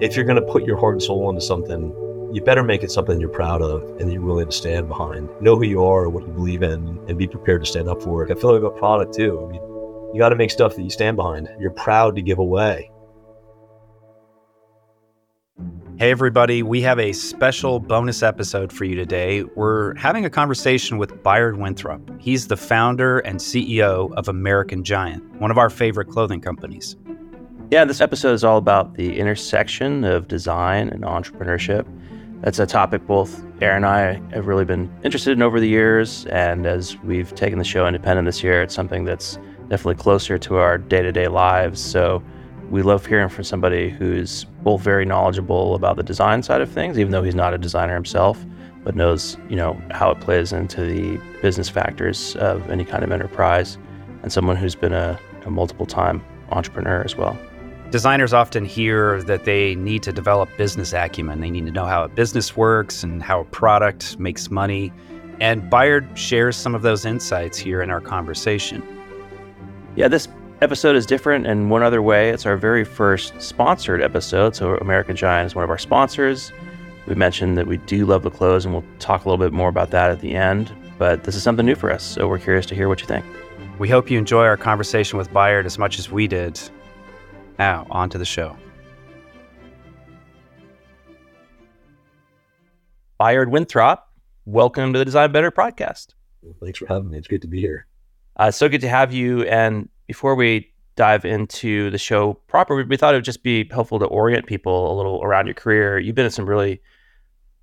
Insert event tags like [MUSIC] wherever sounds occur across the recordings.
if you're going to put your heart and soul into something, you better make it something you're proud of and you're willing to stand behind. Know who you are, what you believe in, and be prepared to stand up for it. I feel like a product too. I mean, you got to make stuff that you stand behind. You're proud to give away. Hey, everybody, we have a special bonus episode for you today. We're having a conversation with Bayard Winthrop. He's the founder and CEO of American Giant, one of our favorite clothing companies. Yeah, this episode is all about the intersection of design and entrepreneurship. That's a topic both Aaron and I have really been interested in over the years. And as we've taken the show independent this year, it's something that's definitely closer to our day to day lives. So we love hearing from somebody who's both very knowledgeable about the design side of things, even though he's not a designer himself, but knows, you know, how it plays into the business factors of any kind of enterprise, and someone who's been a, a multiple time entrepreneur as well. Designers often hear that they need to develop business acumen. They need to know how a business works and how a product makes money. And Bayard shares some of those insights here in our conversation. Yeah, this episode is different in one other way. It's our very first sponsored episode. So, American Giant is one of our sponsors. We mentioned that we do love the clothes, and we'll talk a little bit more about that at the end. But this is something new for us. So, we're curious to hear what you think. We hope you enjoy our conversation with Bayard as much as we did. Now, on to the show. Bayard Winthrop, welcome to the Design Better podcast. Well, thanks for having me. It's good to be here. Uh, so good to have you. And before we dive into the show proper, we thought it would just be helpful to orient people a little around your career. You've been at some really,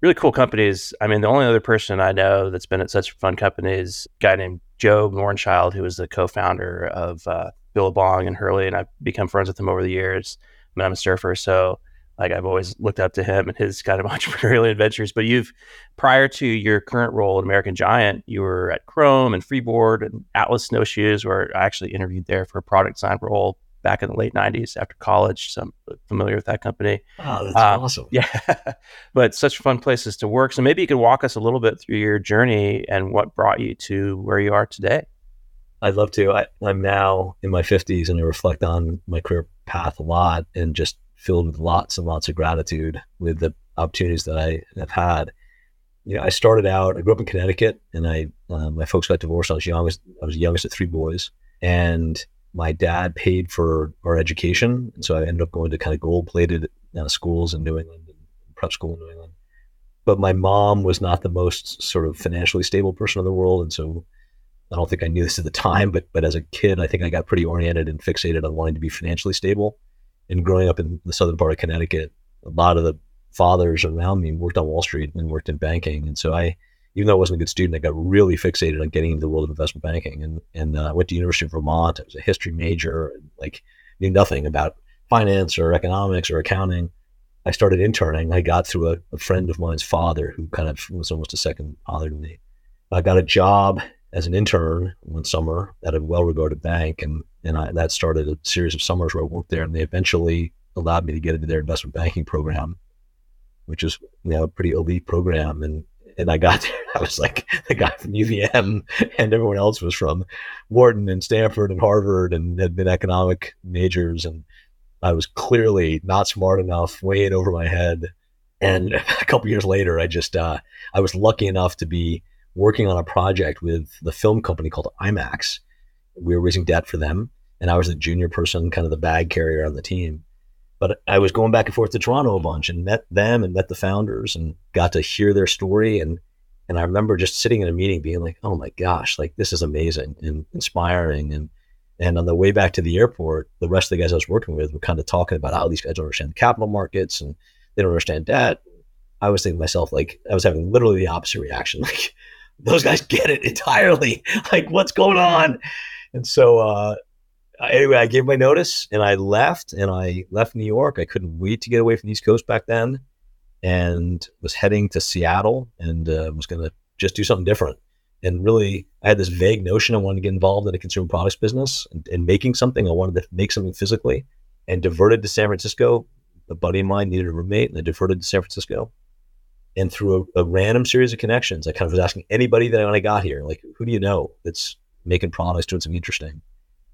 really cool companies. I mean, the only other person I know that's been at such fun companies, a guy named Joe Norenschild, who was the co-founder of uh, Billabong and Hurley, and I've become friends with him over the years. I mean, I'm a surfer, so like I've always looked up to him and his kind of [LAUGHS] entrepreneurial adventures. But you've, prior to your current role at American Giant, you were at Chrome and Freeboard and Atlas Snowshoes, where I actually interviewed there for a product design role back in the late 90s after college. So I'm familiar with that company. Oh, that's uh, awesome. Yeah. [LAUGHS] but such fun places to work. So maybe you could walk us a little bit through your journey and what brought you to where you are today. I'd love to. I, I'm now in my 50s and I reflect on my career path a lot and just filled with lots and lots of gratitude with the opportunities that I have had. You know, I started out. I grew up in Connecticut, and I uh, my folks got divorced. I was youngest. I was youngest of three boys, and my dad paid for our education, and so I ended up going to kind of gold plated uh, schools in New England, prep school in New England. But my mom was not the most sort of financially stable person in the world, and so I don't think I knew this at the time, but but as a kid, I think I got pretty oriented and fixated on wanting to be financially stable and growing up in the southern part of Connecticut, a lot of the fathers around me worked on Wall Street and worked in banking. And so I, even though I wasn't a good student, I got really fixated on getting into the world of investment banking. And and uh, I went to University of Vermont. I was a history major, and like knew nothing about finance or economics or accounting. I started interning. I got through a, a friend of mine's father, who kind of was almost a second father to me. I got a job as an intern one summer at a well-regarded bank, and and I, that started a series of summers where I worked there, and they eventually allowed me to get into their investment banking program, which is you know a pretty elite program, and and I got [LAUGHS] there, I was like the guy from UVM, and everyone else was from Wharton and Stanford and Harvard, and had been economic majors, and I was clearly not smart enough, way over my head. And [LAUGHS] a couple years later, I just uh, I was lucky enough to be working on a project with the film company called IMAX. We were raising debt for them, and I was the junior person, kind of the bag carrier on the team. But I was going back and forth to Toronto a bunch and met them and met the founders and got to hear their story. And and I remember just sitting in a meeting being like, oh my gosh, like this is amazing and inspiring. And and on the way back to the airport, the rest of the guys I was working with were kind of talking about how these guys don't understand the capital markets and they don't understand debt. I was thinking to myself, like, I was having literally the opposite reaction. [LAUGHS] Like, those guys get it entirely. [LAUGHS] Like, what's going on? And so, uh, anyway, I gave my notice and I left and I left New York. I couldn't wait to get away from the East Coast back then and was heading to Seattle and uh, was going to just do something different. And really, I had this vague notion I wanted to get involved in a consumer products business and, and making something. I wanted to make something physically and diverted to San Francisco. A buddy of mine needed a roommate and I diverted to San Francisco and through a, a, random series of connections, I kind of was asking anybody that I got here, like, who do you know that's making products, doing something interesting?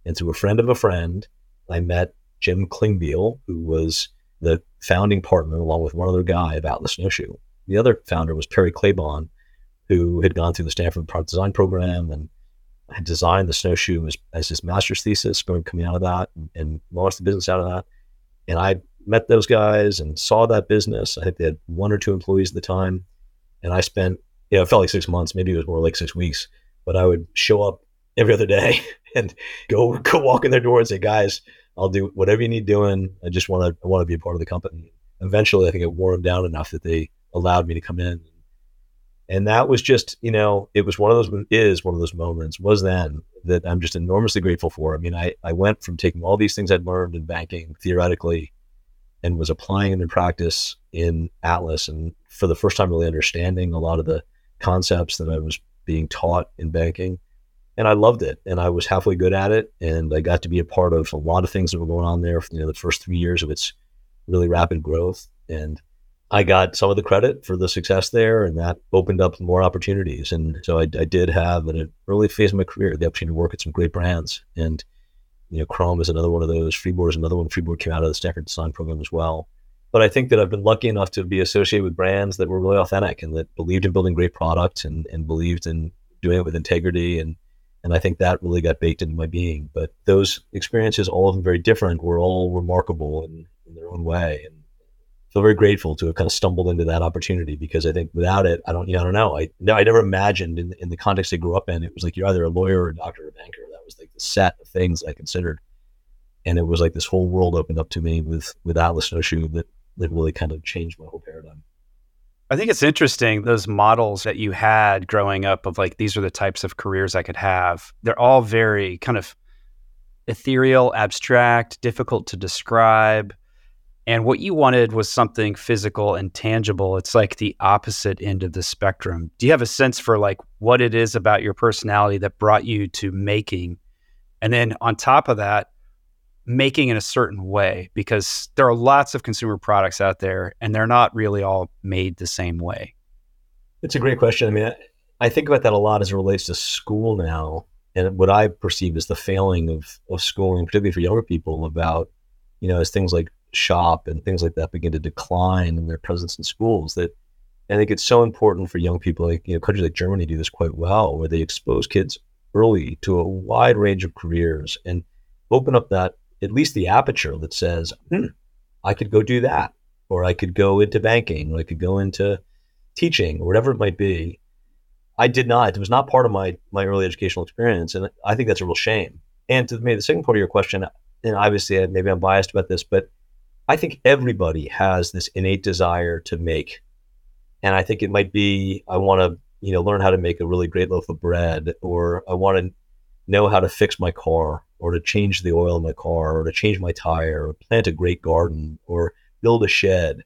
And through a friend of a friend, I met Jim Klingbeil, who was the founding partner along with one other guy of Atlas Snowshoe. The other founder was Perry Klebahn, who had gone through the Stanford Product Design Program and had designed the snowshoe as, as his master's thesis, coming out of that and, and launched the business out of that. And I met those guys and saw that business. I think they had one or two employees at the time. And I spent, you know, it felt like six months, maybe it was more like six weeks, but I would show up every other day [LAUGHS] and go go walk in their door and say, guys, I'll do whatever you need doing. I just want to I want to be a part of the company. Eventually, I think it wore them down enough that they allowed me to come in. And that was just, you know, it was one of those is one of those moments was then that I'm just enormously grateful for. I mean, I, I went from taking all these things I'd learned in banking theoretically and was applying them in practice in Atlas and for the first time really understanding a lot of the concepts that I was being taught in banking. And I loved it and I was halfway good at it. And I got to be a part of a lot of things that were going on there, you know, the first three years of its really rapid growth. And I got some of the credit for the success there, and that opened up more opportunities. And so I, I did have, in an early phase of my career, the opportunity to work at some great brands. And you know, Chrome is another one of those. Freeboard is another one. Freeboard came out of the Stanford Design Program as well. But I think that I've been lucky enough to be associated with brands that were really authentic and that believed in building great products and, and believed in doing it with integrity. And and I think that really got baked into my being. But those experiences, all of them very different, were all remarkable in, in their own way. And feel very grateful to have kind of stumbled into that opportunity because I think without it, I don't, you know, I don't know. I no, I never imagined in, in the context I grew up in, it was like you're either a lawyer or a doctor or a banker. Was like the set of things I considered. And it was like this whole world opened up to me with with Atlas Snowshoe that that really kind of changed my whole paradigm. I think it's interesting those models that you had growing up of like these are the types of careers I could have. They're all very kind of ethereal, abstract, difficult to describe and what you wanted was something physical and tangible. It's like the opposite end of the spectrum. Do you have a sense for like what it is about your personality that brought you to making? And then on top of that, making in a certain way because there are lots of consumer products out there and they're not really all made the same way. It's a great question. I mean, I, I think about that a lot as it relates to school now and what I perceive as the failing of, of schooling, particularly for younger people about, you know, as things like shop and things like that begin to decline in their presence in schools that I think it's so important for young people, like you know, countries like Germany do this quite well, where they expose kids early to a wide range of careers and open up that at least the aperture that says, hmm, I could go do that, or I could go into banking, or I could go into teaching, or whatever it might be. I did not. It was not part of my my early educational experience, and I think that's a real shame. And to maybe the second part of your question, and obviously maybe I'm biased about this, but I think everybody has this innate desire to make. And I think it might be I want to, you know, learn how to make a really great loaf of bread or I want to know how to fix my car or to change the oil in my car or to change my tire or plant a great garden or build a shed.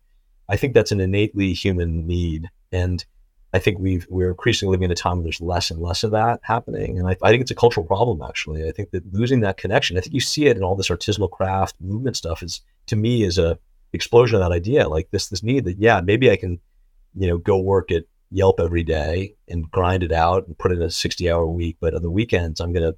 I think that's an innately human need. And I think we've we're increasingly living in a time where there's less and less of that happening, and I, I, think it's a cultural problem. Actually, I think that losing that connection. I think you see it in all this artisanal craft movement stuff. Is to me is a explosion of that idea. Like this this need that yeah maybe I can you know go work at Yelp every day and grind it out and put in a 60 hour week, but on the weekends I'm gonna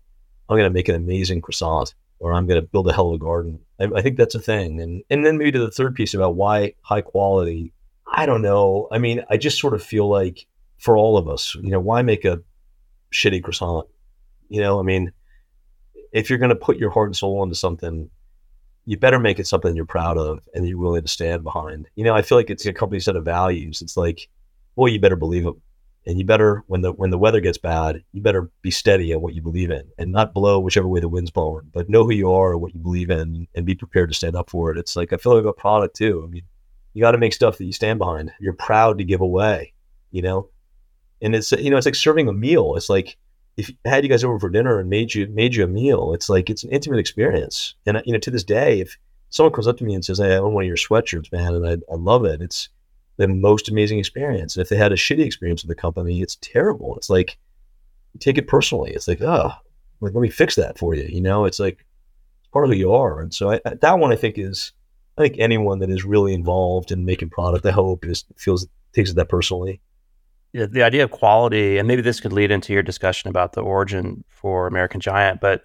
I'm gonna make an amazing croissant or I'm gonna build a hell of a garden. I, I think that's a thing, and and then maybe to the third piece about why high quality I don't know. I mean, I just sort of feel like for all of us, you know, why make a shitty croissant? You know, I mean, if you're going to put your heart and soul into something, you better make it something you're proud of and you're willing to stand behind. You know, I feel like it's a company set of values. It's like, well, you better believe it, and you better when the when the weather gets bad, you better be steady at what you believe in and not blow whichever way the wind's blowing, but know who you are, what you believe in, and be prepared to stand up for it. It's like I feel like a product too. I mean, you got to make stuff that you stand behind. You're proud to give away, you know? And it's, you know, it's like serving a meal. It's like, if I had you guys over for dinner and made you, made you a meal, it's like, it's an intimate experience. And, you know, to this day, if someone comes up to me and says, Hey, I want one of your sweatshirts, man, and I, I love it. It's the most amazing experience. And if they had a shitty experience with the company, it's terrible. It's like, take it personally. It's like, oh, like, let me fix that for you. You know, it's like, it's part of who you are. And so I, that one I think is, I think anyone that is really involved in making product, I hope, is feels takes it that personally. Yeah, the idea of quality, and maybe this could lead into your discussion about the origin for American Giant, but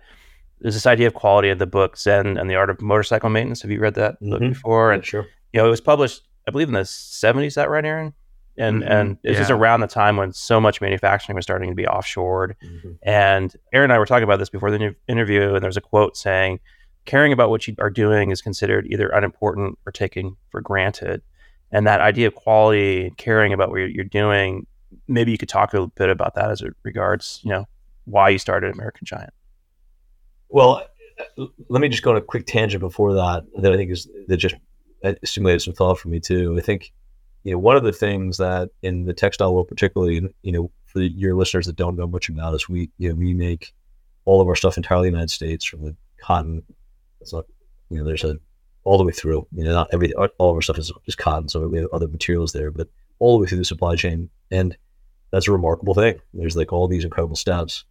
there's this idea of quality in the book Zen and the Art of Motorcycle Maintenance. Have you read that mm-hmm. book before? And, yeah, sure. you know, it was published, I believe, in the 70s. Is that right, Aaron? And Mhm. and it was just around the time when so much manufacturing was starting to be offshored. Mm-hmm. And Aaron and I were talking about this before the interview, and there's a quote saying, "Caring about what you are doing is considered either unimportant or taken for granted." And that idea of quality and caring about what you're, doing, maybe you could talk a little bit about that as it regards, you know, why you started American Giant. Well, let me just go on a quick tangent before that that I think is that just uh, stimulated some thought for me too. I think you know one of the things that in the textile world, particularly, you know, for your listeners that don't know much about us, we you know we make all of our stuff entirely in the United States from the cotton. It's not you know there's a all the way through. You know, not every all of our stuff is just cotton, so we have other materials there, but all the way through the supply chain, and that's a remarkable thing. There's like all these incredible steps.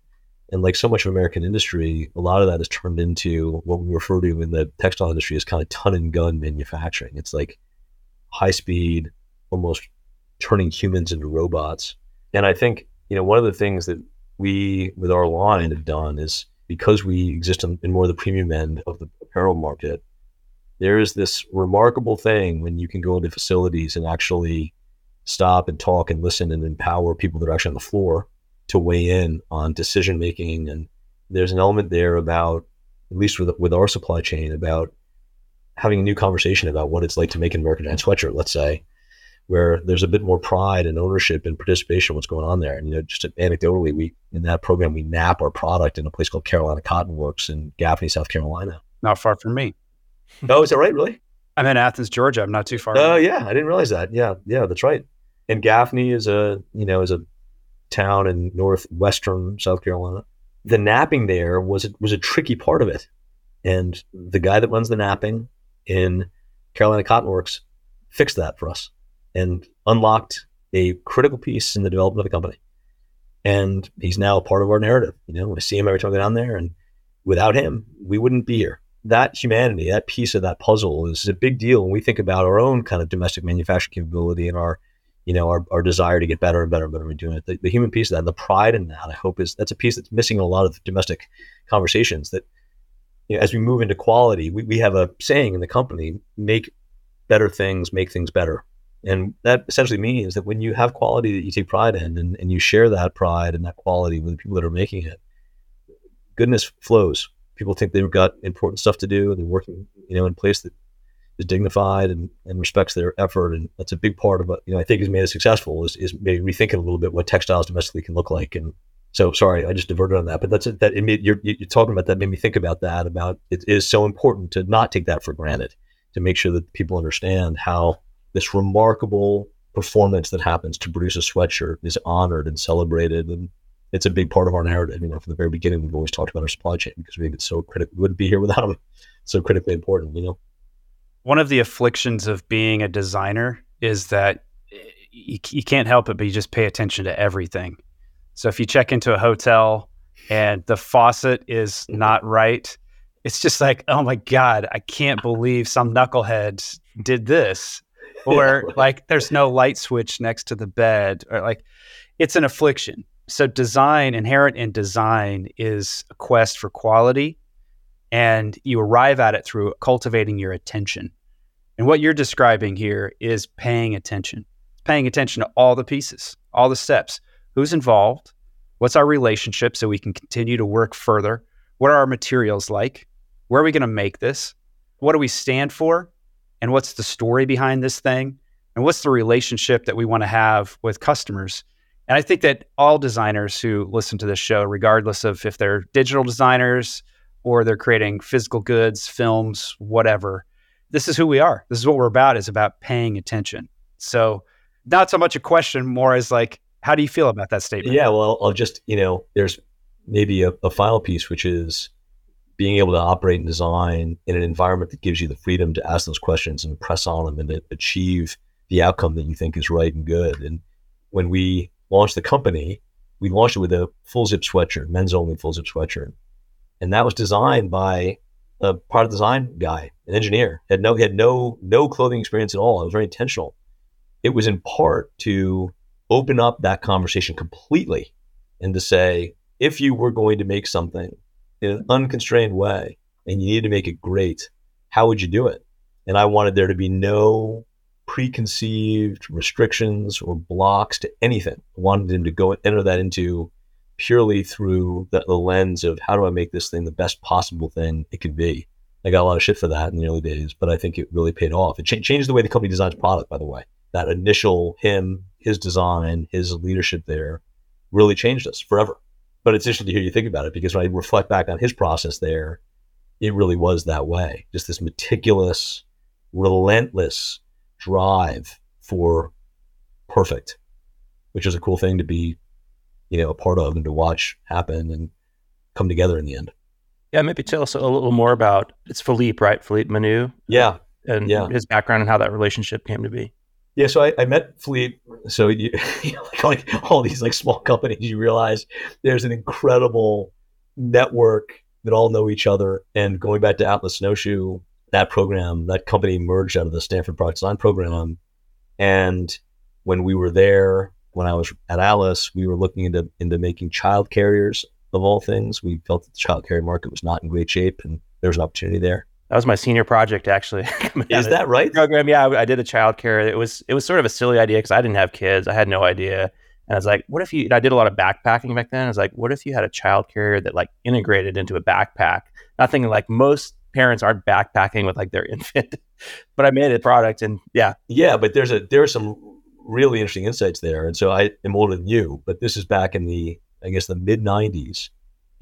And like so much of American industry, a lot of that is turned into what we refer to in the textile industry as kind of ton and gun manufacturing. It's like high speed, almost turning humans into robots. And I think, you know, one of the things that we with our line have done is because we exist in, in more of the premium end of the apparel market, there is this remarkable thing when you can go into facilities and actually stop and talk and listen and empower people that are actually on the floor to weigh in on decision making. And there's an element there about, at least with with our supply chain, about having a new conversation about what it's like to make an American sweatshirt, let's say, where there's a bit more pride and ownership and participation in what's going on there. And you know, just anecdotally, we in that program we nap our product in a place called Carolina Cotton Works in Gaffney, South Carolina. Not far from me. Oh, is that right? Really? I'm in Athens, Georgia. I'm not too far. Oh, yeah. I didn't realize that. Yeah, yeah, that's right. And Gaffney is a you know is a town in northwestern South Carolina. The napping there was was a tricky part of it, and the guy that runs the napping in Carolina Cotton Works fixed that for us and unlocked a critical piece in the development of the company. And he's now a part of our narrative. You know, we see him every time we go down there, and without him, we wouldn't be here. That humanity, that piece of that puzzle, is a big deal when we think about our own kind of domestic manufacturing capability and our you know, our, our desire to get better and better and better at doing it. The, the human piece of that, the pride in that, I hope is that's a piece that's missing in a lot of domestic conversations. That you know, as we move into quality, we, we have a saying in the company: make better things, make things better. And that essentially means that when you have quality that you take pride in, and, and you share that pride and that quality with the people that are making it, goodness flows. People think they've got important stuff to do, and they're working, you know, in a place that is dignified and, and respects their effort. And that's a big part of what, you know, I think has made it successful is, is maybe rethinking a little bit what textiles domestically can look like. And so, sorry, I just diverted on that, but that's it. That it made, you're, you're talking about that made me think about that, about it is so important to not take that for granted, to make sure that people understand how this remarkable performance that happens to produce a sweatshirt is honored and celebrated. And it's a big part of our narrative. You know, from the very beginning, we've always talked about our supply chain because we think it's so critical. We wouldn't be here without them. So critically important, you know? One of the afflictions of being a designer is that eh, you, you can't help it, but you just pay attention to everything. So if you check into a hotel and the faucet is mm-hmm. not right, it's just like, oh my God, I can't believe some knucklehead did this. [LAUGHS] Or like there's no light switch next to the bed, or like it's an affliction. So design, inherent in design, is a quest for quality and you arrive at it through cultivating your attention. And what you're describing here is paying attention, paying attention to all the pieces, all the steps. Who's involved? What's our relationship so we can continue to work further? What are our materials like? Where are we going to make this? What do we stand for? And what's the story behind this thing? And what's the relationship that we want to have with customers? And I think that all designers who listen to this show, regardless of if they're digital designers, or they're creating physical goods, films, whatever. This is who we are. This is what we're about is about paying attention. So not so much a question, more as like, how do you feel about that statement? Yeah, well, I'll just, you know, there's maybe a, a final piece, which is being able to operate and design in an environment that gives you the freedom to ask those questions and press on them and achieve the outcome that you think is right and good. And when we launched the company, we launched it with a full zip sweatshirt, men's only full zip sweatshirt and that was designed by a product design guy, an engineer. Had no, had no no clothing experience at all. It was very intentional. It was in part to open up that conversation completely and to say, if you were going to make something in an unconstrained way and you needed to make it great, how would you do it? And I wanted there to be no preconceived restrictions or blocks to anything. I wanted him to go and enter that into purely through the, the, lens of how do I make this thing the best possible thing it could be. I got a lot of shit for that in the early days, but I think it really paid off. It cha- changed the way the company designs product, by the way. That initial him, his design, his leadership there really changed us forever. But it's interesting to hear you think about it because when I reflect back on his process there, it really was that way. Just this meticulous, relentless drive for perfect, which is a cool thing to be, you know, a part of and to watch happen and come together in the end. Yeah, maybe tell us a little more about it's Philippe, right? Philippe Manu. Yeah, and yeah. his background and how that relationship came to be. Yeah, so I, I met Philippe. So [LAUGHS] you, you know, like, like all these like small companies, you realize there's an incredible network that all know each other. And going back to Atlas Snowshoe, that program, that company merged out of the Stanford Product Design program. And when we were there, when I was at Atlas, we were looking into into making child carriers of all things. We felt that the child carrier market was not in great shape, and there was an opportunity there. That was my senior project, actually. [LAUGHS] Is that right? Program, yeah. I, I did a child care. It was it was sort of a silly idea because I didn't have kids. I had no idea. And I was like, what if you, I did a lot of backpacking back then. I was like, what if you had a child carrier that like integrated into a backpack? Nothing like most parents aren't backpacking with like their [LAUGHS] infant, but I made a product and yeah. Yeah. But there's a, there are some really interesting insights there. And so I am older than you, but this is back in the, I guess the mid 90s.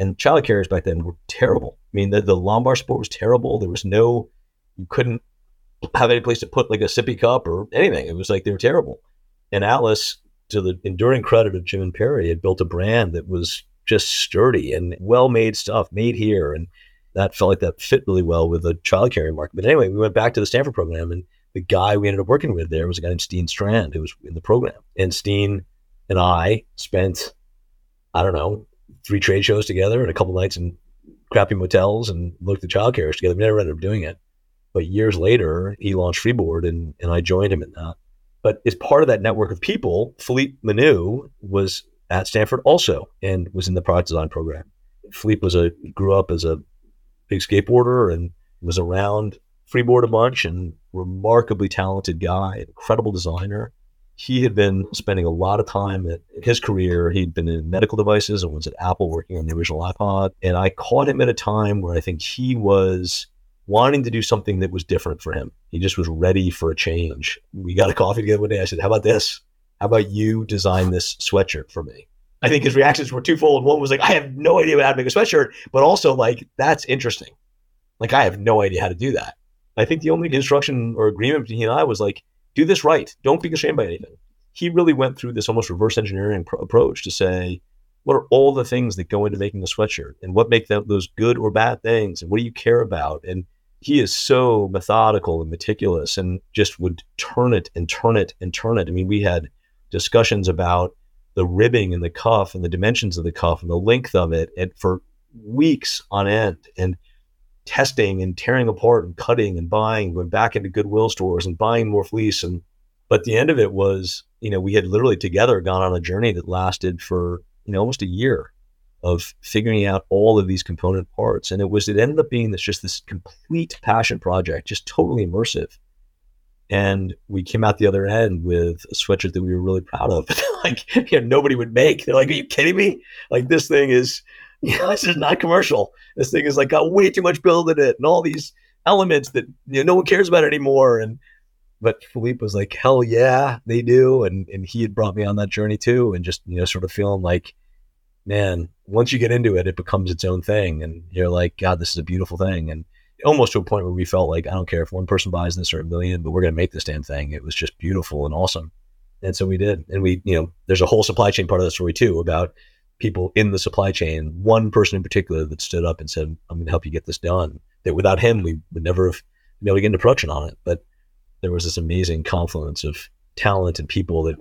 And child carriers back then were terrible. I mean, the, the lumbar support was terrible. There was no, you couldn't have any place to put like a sippy cup or anything. It was like they were terrible. And Atlas to the enduring credit of Jim and Perry, had built a brand that was just sturdy and well made stuff made here. And that felt like that fit really well with the child carrier market. But anyway, we went back to the Stanford program and the guy we ended up working with there was a guy named Steen Strand who was in the program. And Steen and I spent, I don't know, three trade shows together and a couple nights in crappy motels and looked at child carriers together. We never ended up doing it. But years later, he launched Freeboard and, and I joined him in that. But as part of that network of people, Philippe Manu was at Stanford also and was in the product design program. Philippe was a grew up as a big skateboarder and was around freeboard a bunch and remarkably talented guy, incredible designer. He had been spending a lot of time in his career. He'd been in medical devices and was at Apple working on the original iPod. And I caught him at a time where I think he was wanting to do something that was different for him. He just was ready for a change. We got a coffee together one day. I said, How about this? How about you design this sweatshirt for me? I think his reactions were twofold. One was like, I have no idea how to make a sweatshirt, but also like, that's interesting. Like, I have no idea how to do that. I think the only instruction or agreement between he and I was like, do this right. Don't be ashamed by anything. He really went through this almost reverse engineering pro- approach to say, what are all the things that go into making a sweatshirt? And what make them, those good or bad things? And what do you care about? And he is so methodical and meticulous and just would turn it and turn it and turn it. I mean we had discussions about the ribbing and the cuff and the dimensions of the cuff and the length of it and for weeks on end. And testing and tearing apart and cutting and buying going back into goodwill stores and buying more fleece and but the end of it was you know we had literally together gone on a journey that lasted for you know almost a year of figuring out all of these component parts. And it was, it ended up being this just this complete passion project, just totally immersive. And we came out the other end with a sweatshirt that we were really proud of. [LAUGHS] like, you know, nobody would make. They're like, are you kidding me? Like, this thing is, know, [LAUGHS] this is not commercial. This thing is like got way too much build in it and all these elements that you know no one cares about anymore. And but Philippe was like, hell yeah, they do. And and he had brought me on that journey too, and just you know, sort of feeling like man, once you get into it, it becomes its own thing. And you're like, God, this is a beautiful thing. And almost to a point where we felt like, I don't care if one person buys this or a million, but we're to make this damn thing. It was just beautiful and awesome. And so we did. And we, you know, there's a whole supply chain part of the story too about people in the supply chain. One person in particular that stood up and said, I'm going to help you get this done. That without him, we would never have been able to get into production on it. But there was this amazing confluence of talent and people that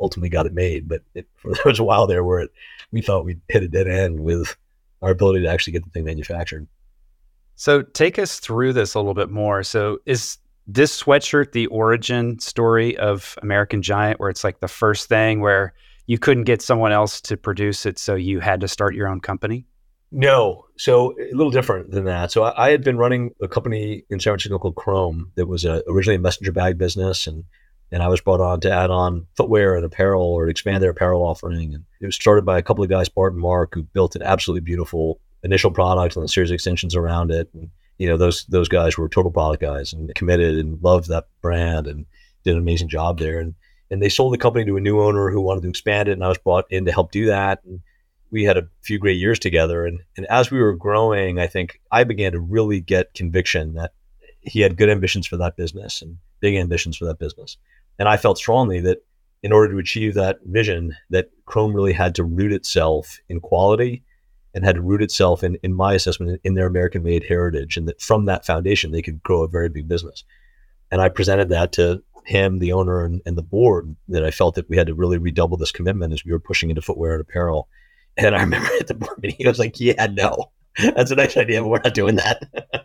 ultimately got it made. But it, there was a while there where it, we thought we'd hit a dead end with our ability to actually get the thing manufactured. So take us through this a little bit more. So is this sweatshirt the origin story of American Giant, where it's like the first thing where you couldn't get someone else to produce it, so you had to start your own company? No, so a little different than that. So I, I had been running a company in San Francisco called Chrome that was a, originally a messenger bag business, and and I was brought on to add on footwear and apparel or expand their apparel offering. And it was started by a couple of guys, Bart and Mark, who built an absolutely beautiful initial product and a series of extensions around it. And you know, those those guys were total product guys and committed and loved that brand and did an amazing job there. And and they sold the company to a new owner who wanted to expand it, and I was brought in to help do that. And we had a few great years together. And and as we were growing, I think I began to really get conviction that he had good ambitions for that business and big ambitions for that business. And I felt strongly that in order to achieve that vision, that Chrome really had to root itself in quality and had to root itself in, in my assessment, in their American made heritage. And that from that foundation, they could grow a very big business. And I presented that to him, the owner, and, and the board that I felt that we had to really redouble this commitment as we were pushing into footwear and apparel. And I remember at the board meeting, he was like, "Yeah, no, that's a nice idea, but we're not doing that.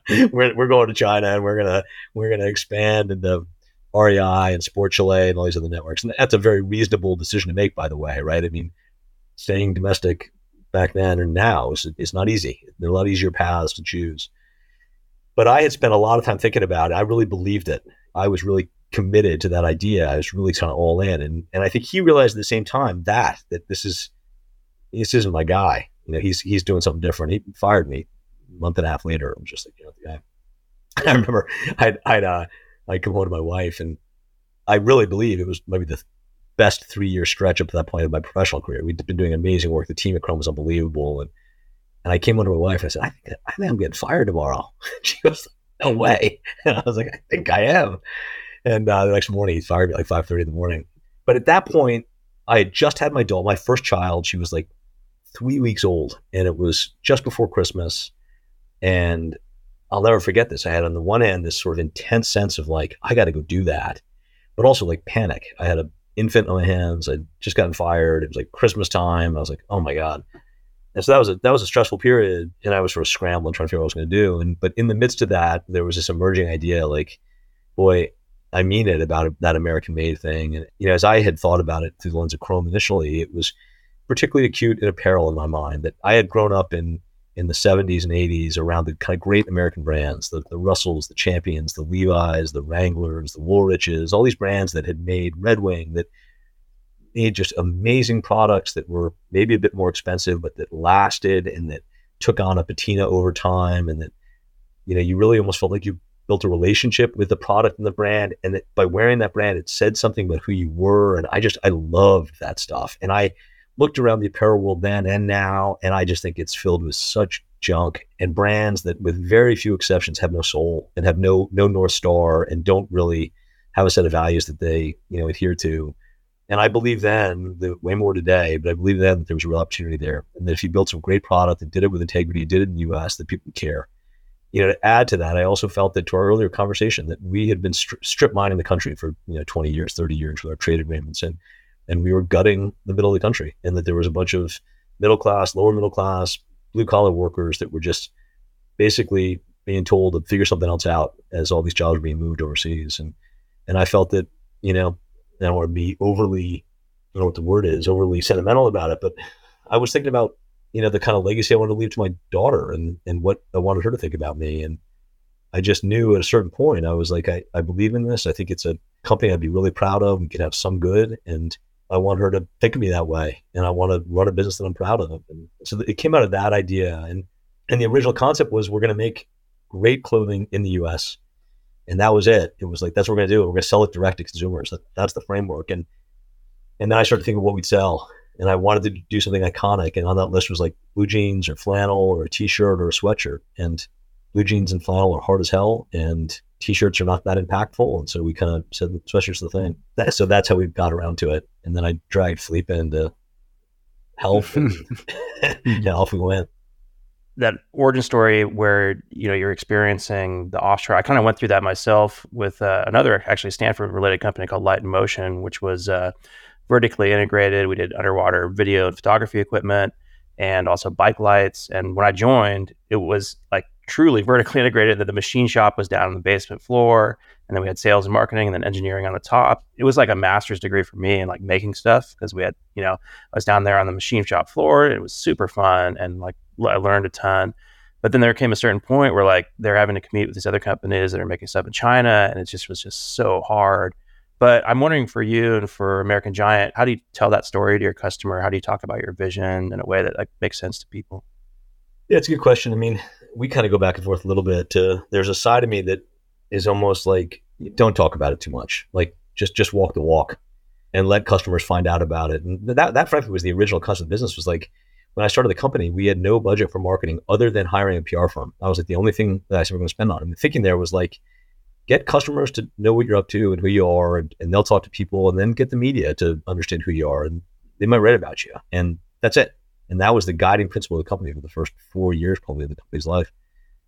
[LAUGHS] we're, we're going to China and we're gonna we're gonna expand into REI and Sport Chalet and all these other networks. And that's a very reasonable decision to make, by the way, right? I mean, staying domestic back then and now is, is not easy. There are a lot easier paths to choose. But I had spent a lot of time thinking about it. I really believed it. I was really committed to that idea. I was really kind of all in. And, and I think he realized at the same time that, that this is, this isn't my guy. You know, he's, he's doing something different. He fired me a month and a half later. I'm just like, you know, the guy. [LAUGHS] I remember I'd, I'd, uh, I come home to my wife, and I really believe it was maybe the best three year stretch up to that point of my professional career. We'd been doing amazing work. The team at Chrome was unbelievable, and and I came home to my wife and I said, I think I think I'm getting fired tomorrow. [LAUGHS] she goes, No way. [LAUGHS] And I was like, I think I am. And uh, the next morning, he fired me like five thirty in the morning. But at that point, I had just had my daughter, my first child. She was like three weeks old, and it was just before Christmas. And I'll never forget this. I had on the one hand this sort of intense sense of like, I got to go do that, but also like panic. I had an infant on my hands. I'd just gotten fired. It was like Christmas time. I was like, oh my God. And so that was a that was a stressful period, and I was sort of scrambling, trying to figure out what I was going to do. And but in the midst of that, there was this emerging idea, like, boy, I mean it about that American made thing. And you know, as I had thought about it through the lens of Chrome initially, it was particularly acute in apparel in my mind. That I had grown up in in the 70s and 80s around the kind of great American brands, the, the Russells, the Champions, the Levi's, the Wranglers, the Woolriches, all these brands that had made Red Wing that made just amazing products that were maybe a bit more expensive, but that lasted and that took on a patina over time. And that, you know, you really almost felt like you built a relationship with the product and the brand. And that by wearing that brand, it said something about who you were. And I just, I loved that stuff. And I, looked around the apparel world then and now, and I just think it's filled with such junk and brands that, with very few exceptions, have no soul and have no no north star and don't really have a set of values that they you know adhere to. And I believe then, the, way more today, but I believe then that there was a real opportunity there, and that if you built some great product and did it with integrity, did it in the U.S., that people care. You know, to add to that, I also felt that to our earlier conversation that we had been stri- strip mining the country for you know 20 years, 30 years with our trade agreements, and and we were gutting the middle of the country, and that there was a bunch of middle class, lower middle class, blue collar workers that were just basically being told to figure something else out as all these jobs were being moved overseas. And and I felt that, you know, I don't want to be overly I don't know what the word is, overly sentimental about it, but I was thinking about, you know, the kind of legacy I wanted to leave to my daughter and and what I wanted her to think about me. And I just knew at a certain point, I was like, I, I believe in this. I think it's a company I'd be really proud of. We could have some good. And I want her to think of me that way, and I want to run a business that I'm proud of. And so it came out of that idea, and and the original concept was we're going to make great clothing in the U.S. And that was it. It was like that's what we're going to do. We're going to sell it direct to consumers. That, that's the framework. And and then I started thinking what we'd sell, and I wanted to do something iconic. And on that list was like blue jeans or flannel or a t-shirt or a sweatshirt. And blue jeans and flannel are hard as hell, and t-shirts are not that impactful. And so we kind of said sweatshirts the thing. That, so that's how we got around to it. And then I dragged Philippe into health and [LAUGHS] [LAUGHS] yeah, off we went. That origin story where, you know, you're experiencing the offshore, I kind of went through that myself with uh, another actually Stanford related company called Light and Motion, which was uh, vertically integrated. We did underwater video and photography equipment and also bike lights. And when I joined, it was like truly [LAUGHS] vertically integrated that the machine shop was down on the basement floor and then we had sales and marketing and then engineering on the top it was like a master's degree for me in like making stuff because we had you know i was down there on the machine shop floor it was super fun and like I learned a ton. But then there came a certain point where like they're having to compete with these other companies that are making stuff in China, and it just was just so hard. But I'm wondering for you and for American Giant, how do you tell that story to your customer? How do you talk about your vision in a way that like makes sense to people? Yeah, it's a good question. I mean, we kind of go back and forth a little bit. To, there's a side of me that is almost like don't talk about it too much. Like just just walk the walk and let customers find out about it. And that that frankly was the original the business was like when I started the company, we had no budget for marketing other than hiring a PR firm. That was like the only thing that I said we're going to spend on. And the thinking there was like, get customers to know what you're up to and who you are, and, and, they'll talk to people, and then get the media to understand who you are, and they might write about you, and that's it. And that was the guiding principle of the company for the first four years, probably of the company's life.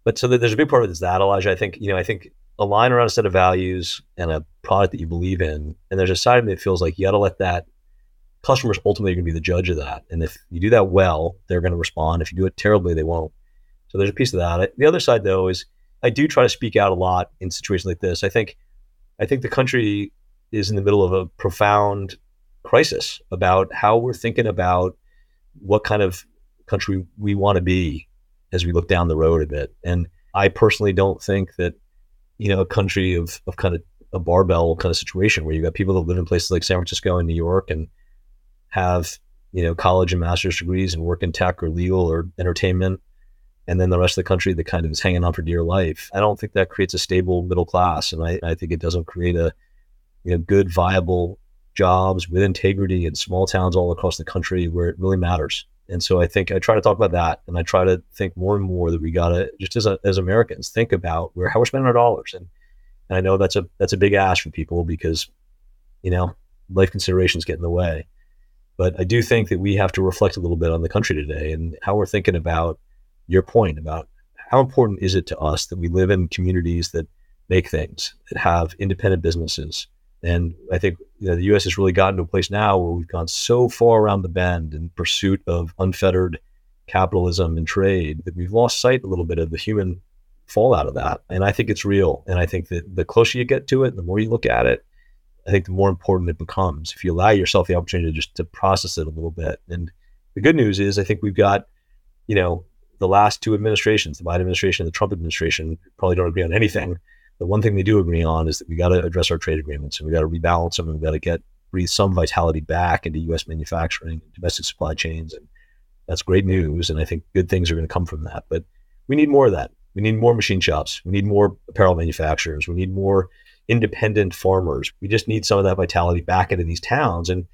But so there's a big part of it is that, Elijah. I think you know, I think align around a set of values and a product that you believe in, and there's a side of me that feels like you got to let that customers ultimately are going to be the judge of that. And if you do that well, they're going to respond. If you do it terribly, they won't. So there's a piece of that. The other side, though, is I do try to speak out a lot in situations like this. I think, I think the country is in the middle of a profound crisis about how we're thinking about what kind of country we want to be as we look down the road a bit. And I personally don't think that, you know, a country of, of kind of a barbell kind of situation where you've got people that live in places like San Francisco and New York and have you know college and master's degrees and work in tech or legal or entertainment and then the rest of the country that kind of is hanging on for dear life. I don't think that creates a stable middle class and i, I think it doesn't create a you know good viable jobs with integrity in small towns all across the country where it really matters. And so i think i try to talk about that and i try to think more and more that we got to just as, a, as americans think about where how we're spending our dollars. And, and i know that's a that's a big ask for people because you know life considerations get in the way. But I do think that we have to reflect a little bit on the country today and how we're thinking about your point about how important is it to us that we live in communities that make things, that have independent businesses. And I think you know, the U.S. has really gotten to a place now where we've gone so far around the bend in pursuit of unfettered capitalism and trade that we've lost sight a little bit of the human fallout of that. And I think it's real. And I think that the closer you get to it, the more you look at it, I think the more important it becomes if you allow yourself the opportunity to just to process it a little bit. And the good news is, I think we've got, you know, the last two administrations, the Biden administration and the Trump administration, probably don't agree on anything. The one thing they do agree on is that we got to address our trade agreements and we got to rebalance them and we got to get breathe some vitality back into U.S. manufacturing, domestic supply chains, and that's great news. And I think good things are going to come from that. But we need more of that. We need more machine shops. We need more apparel manufacturers. We need more independent farmers. We just need some of that vitality back into these towns. And,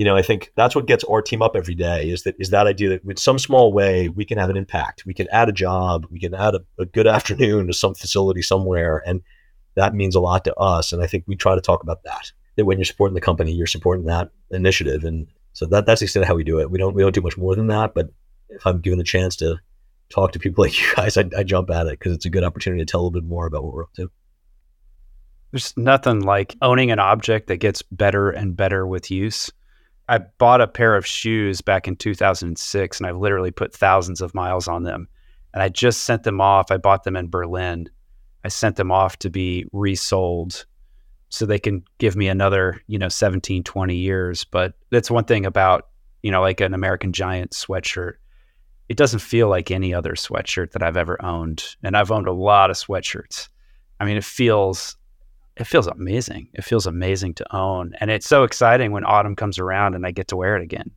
you know, I think that's what gets our team up every day is that is that idea that with some small way we can have an impact. We can add a job, we can add a, a good [LAUGHS] afternoon to some facility somewhere. And that means a lot to us. And I think we try to talk about that. That when you're supporting the company, you're supporting that initiative. And so that that's the extent of how we do it. We don't we don't do much more than that. But if I'm given the chance to talk to people [LAUGHS] like you guys, I, I jump at it because it's a good opportunity to tell a little bit more about what we're up to. There's nothing like owning an object that gets better and better with use. I bought a pair of shoes back in 2006 and I've literally put thousands of miles on them. And I just sent them off. I bought them in Berlin. I sent them off to be resoled so they can give me another, you know, 17, 20 years. But that's one thing about, you know, like an American Giant sweatshirt. It doesn't feel like any other sweatshirt that I've ever owned. And I've owned a lot of sweatshirts. I mean, it feels it feels amazing. It feels amazing to own. And it's so exciting when autumn comes around and I get to wear it again.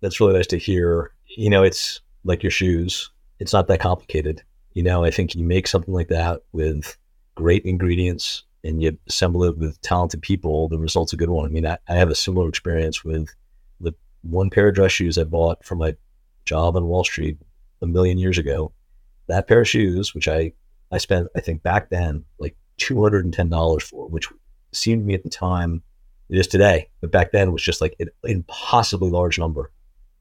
That's really nice to hear. You know, it's like your shoes, it's not that complicated. You know, I think you make something like that with great ingredients and you assemble it with talented people, the result's a good one. I mean, I, I have a similar experience with the one pair of dress shoes I bought for my job on Wall Street a million years ago. That pair of shoes, which I, I spent, I think back then, like $210 for, which seemed to me at the time, it is today, but back then was just like an impossibly large number.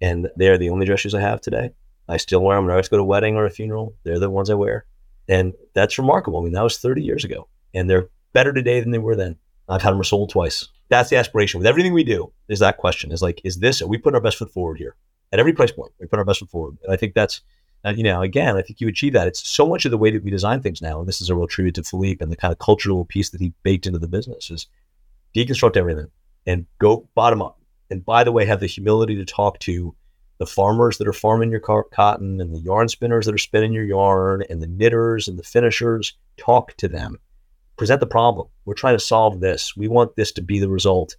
And they're the only dress shoes I have today. I still wear them when I always go to a wedding or a funeral. They're the ones I wear. And that's remarkable. I mean, that was 30 years ago. And they're better today than they were then. I've had them resoled twice. That's the aspiration with everything we do is that question is like, is this, are we putting our best foot forward here at every price point? We put our best foot forward. And I think that's and, you know, again, I think you achieve that. It's so much of the way that we design things now, and this is a real tribute to Philippe and the kind of cultural piece that he baked into the business is deconstruct everything and go bottom up. And by the way, have the humility to talk to the farmers that are farming your cotton and the yarn spinners that are spinning your yarn and the knitters and the finishers. Talk to them. Present the problem. We're trying to solve this. We want this to be the result.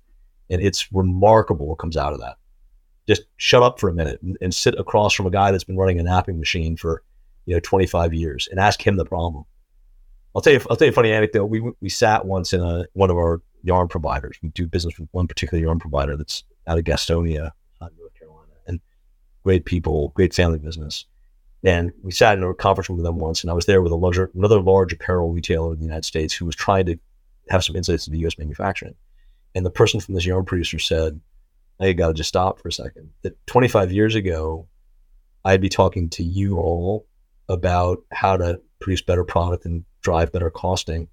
And it's remarkable what comes out of that. Just shut up for a minute and, and sit across from a guy that's been running a napping machine for, you know, 25 years and ask him the problem. I'll tell you, I'll tell you a funny anecdote. We, we sat once in a, one of our yarn providers. We do business with one particular yarn provider that's out of Gastonia, North Carolina, and great people, great family business. And we sat in a conference room with them once, and I was there with a larger, another large apparel retailer in the United States who was trying to have some insights into U.S. manufacturing. And the person from this yarn producer said, "I got to just stop for a second. That 25 years ago, I'd be talking to you all about how to produce better product and drive better costing,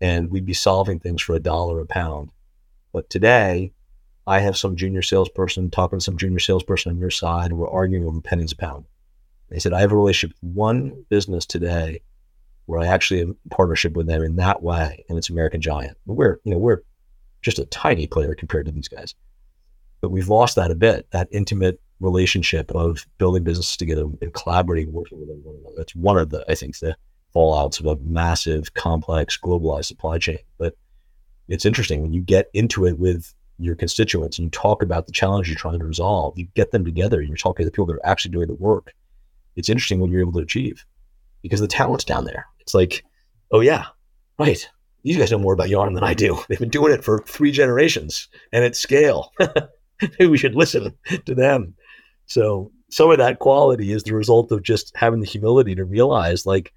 and we'd be solving things for a dollar a pound. But today, I have some junior salesperson talking to some junior salesperson on your side, and we're arguing over pennies a pound. They said, I have a relationship with one business today where I actually have a partnership with them in that way, and it's American Giant. We're, you know, we're just a tiny player compared to these guys. But we've lost that a bit, that intimate relationship of building businesses together and collaborating, working with one another. That's one of the, I think, the fallouts of a massive, complex, globalized supply chain. But it's interesting when you get into it with your constituents and you talk about the challenge you're trying to resolve, you get them together and you're talking to the people that are actually doing the work. It's interesting what you're able to achieve because the talent's down there. It's like, oh yeah, right. These guys know more about yarn than I do. They've been doing it for three generations and at scale. [LAUGHS] [LAUGHS] Maybe we should listen to them. So some of that quality is the result of just having the humility to realize like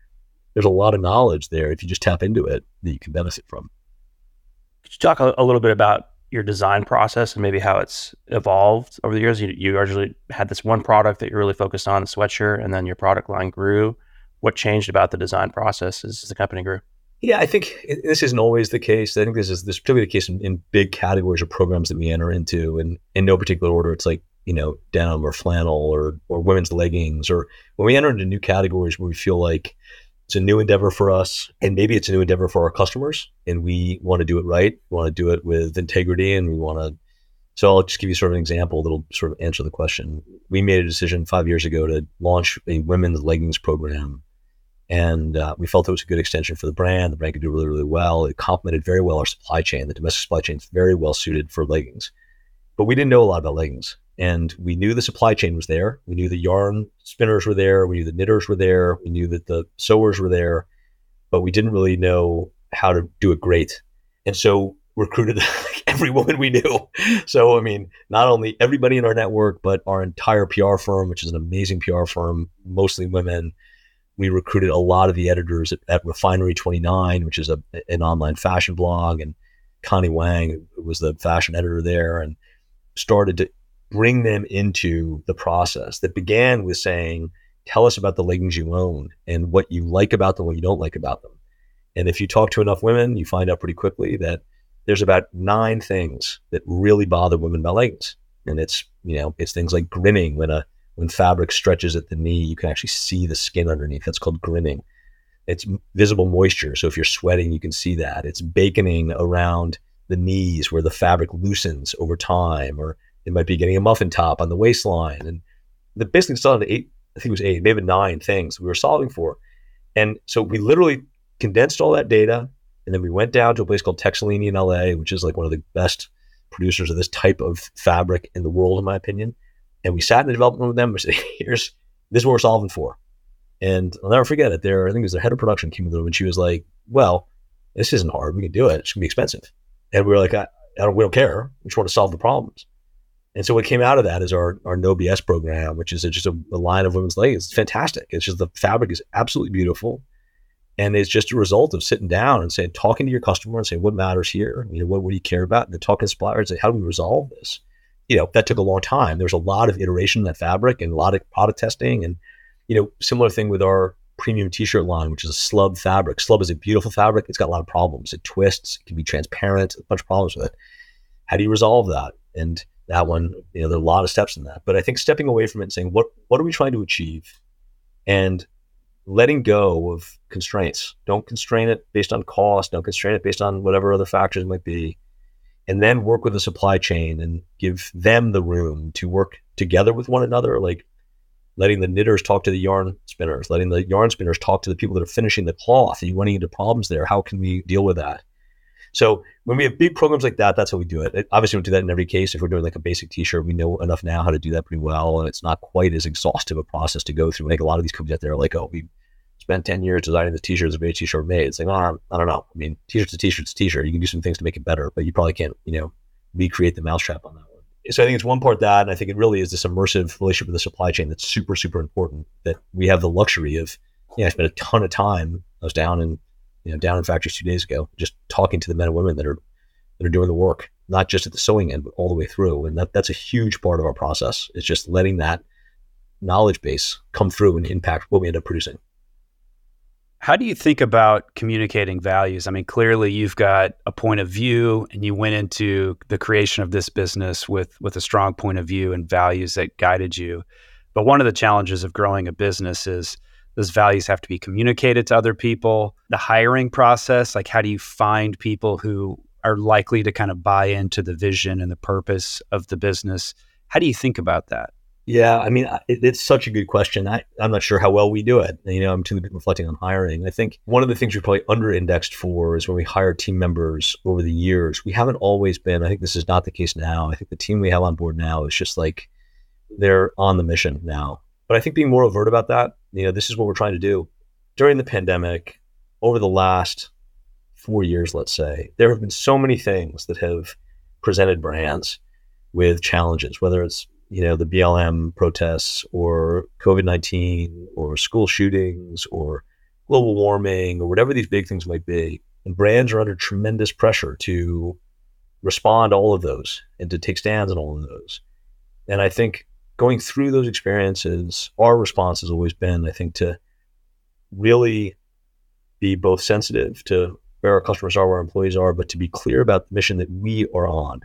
there's a lot of knowledge there if you just tap into it that you can benefit from. Could you talk a, a little bit about your design process and maybe how it's evolved over the years? You, you originally had this one product that you're really focused on, the sweatshirt, and then your product line grew. What changed about the design process as the company grew? Yeah, I think this isn't always the case. I think this is this particularly the case in, in, big categories or programs that we enter into, and in no particular order. It's like you know denim or flannel or or women's leggings, or when we enter into new categories where we feel like it's a new endeavor for us and maybe it's a new endeavor for our customers and we want to do it right we want to do it with integrity and we want to so i'll just give you sort of an example that'll sort of answer the question we made a decision five years ago to launch a women's leggings program and uh, we felt it was a good extension for the brand the brand could do really really well it complemented very well our supply chain the domestic supply chain is very well suited for leggings but we didn't know a lot about leggings and we knew the supply chain was there. We knew the yarn spinners were there. We knew the knitters were there. We knew that the sewers were there, but we didn't really know how to do it great. And so we recruited [LAUGHS] every woman we knew. So, I mean, not only everybody in our network, but our entire PR firm, which is an amazing PR firm, mostly women. We recruited a lot of the editors at, at Refinery 29, which is a, an online fashion blog, and Connie Wang, was the fashion editor there, and started to bring them into the process that began with saying, tell us about the leggings you own and what you like about them, what you don't like about them. And if you talk to enough women, you find out pretty quickly that there's about nine things that really bother women about leggings. And it's, you know, it's things like grinning when a when fabric stretches at the knee, you can actually see the skin underneath. That's called grinning. It's visible moisture. So if you're sweating, you can see that. It's baconing around the knees where the fabric loosens over time, or it might be getting a muffin top on the waistline. And the basically had eight, I think it was eight, maybe nine things we were solving for. And so we literally condensed all that data. And then we went down to a place called Texollini in LA, which is like one of the best producers of this type of fabric in the world, in my opinion. And we sat in the development room with them and said, [LAUGHS] here's this is what we're solving for. And I'll never forget it. There, I think it was the head of production came the and she was like, Well, this isn't hard. We can do it. It's gonna be expensive. And we were like, I, I don't, we don't care. We just want to solve the problems. And so what came out of that is our, our No BS program, which is just a, a line of women's leggings. It's fantastic. It's just the fabric is absolutely beautiful. And it's just a result of sitting down and saying, talking to your customer and saying, what matters here? You know, what, what do you care about? And then talking to suppliers and say, how do we resolve this? You know, that took a long time. There was a lot of iteration in that fabric and a lot of product testing. And, you know, similar thing with our premium t-shirt line, which is a slub fabric. Slub is a beautiful fabric. It's got a lot of problems. It twists, it can be transparent, a bunch of problems with it. How do you resolve that? And that one, you know, there are a lot of steps in that. But I think stepping away from it and saying, what what are we trying to achieve? And letting go of constraints. Don't constrain it based on cost. Don't constrain it based on whatever other factors might be. And then work with the supply chain and give them the room to work together with one another, like letting the knitters talk to the yarn spinners, letting the yarn spinners talk to the people that are finishing the cloth. Are you running into problems there? How can we deal with that? So when we have big programs like that, that's how we do it. it obviously, we do that in every case. If we're doing like a basic T-shirt, we know enough now how to do that pretty well, and it's not quite as exhaustive a process to go through. Think a lot of these companies out there are like, oh, we spent 10 years designing the t-shirts of a t-shirt made. It's like, oh, I don't know. I mean, t-shirt's a t-shirt's a t-shirt. You can do some things to make it better, but you probably can't, you know, recreate the mousetrap on that one. So I think it's one part that, and I think it really is this immersive relationship with the supply chain that's super, super important. That we have the luxury of, you know, I spent a ton of time. I was down in, you know, down in factories two days ago, just talking to the men and women that are that are doing the work, not just at the sewing end, but all the way through. And that that's a huge part of our process. It's just letting that knowledge base come through and impact what we end up producing. How do you think about communicating values? I mean, clearly you've got a point of view and you went into the creation of this business with with a strong point of view and values that guided you. But one of the challenges of growing a business is those values have to be communicated to other people. The hiring process, like how do you find people who are likely to kind of buy into the vision and the purpose of the business? How do you think about that? Yeah, I mean, it, it's such a good question. I, I'm not sure how well we do it. You know, I'm too reflecting on hiring. I think one of the things we probably under indexed for is when we hire team members over the years. We haven't always been, I think this is not the case now. I think the team we have on board now is just like they're on the mission now. But I think being more overt about that, you know, this is what we're trying to do. During the pandemic, over the last four years, let's say, there have been so many things that have presented brands with challenges, whether it's you know, the BLM protests or COVID 19 or school shootings or global warming or whatever these big things might be. And brands are under tremendous pressure to respond to all of those and to take stands on all of those. And I think going through those experiences, our response has always been, I think, to really be both sensitive to where our customers are, where our employees are, but to be clear about the mission that we are on.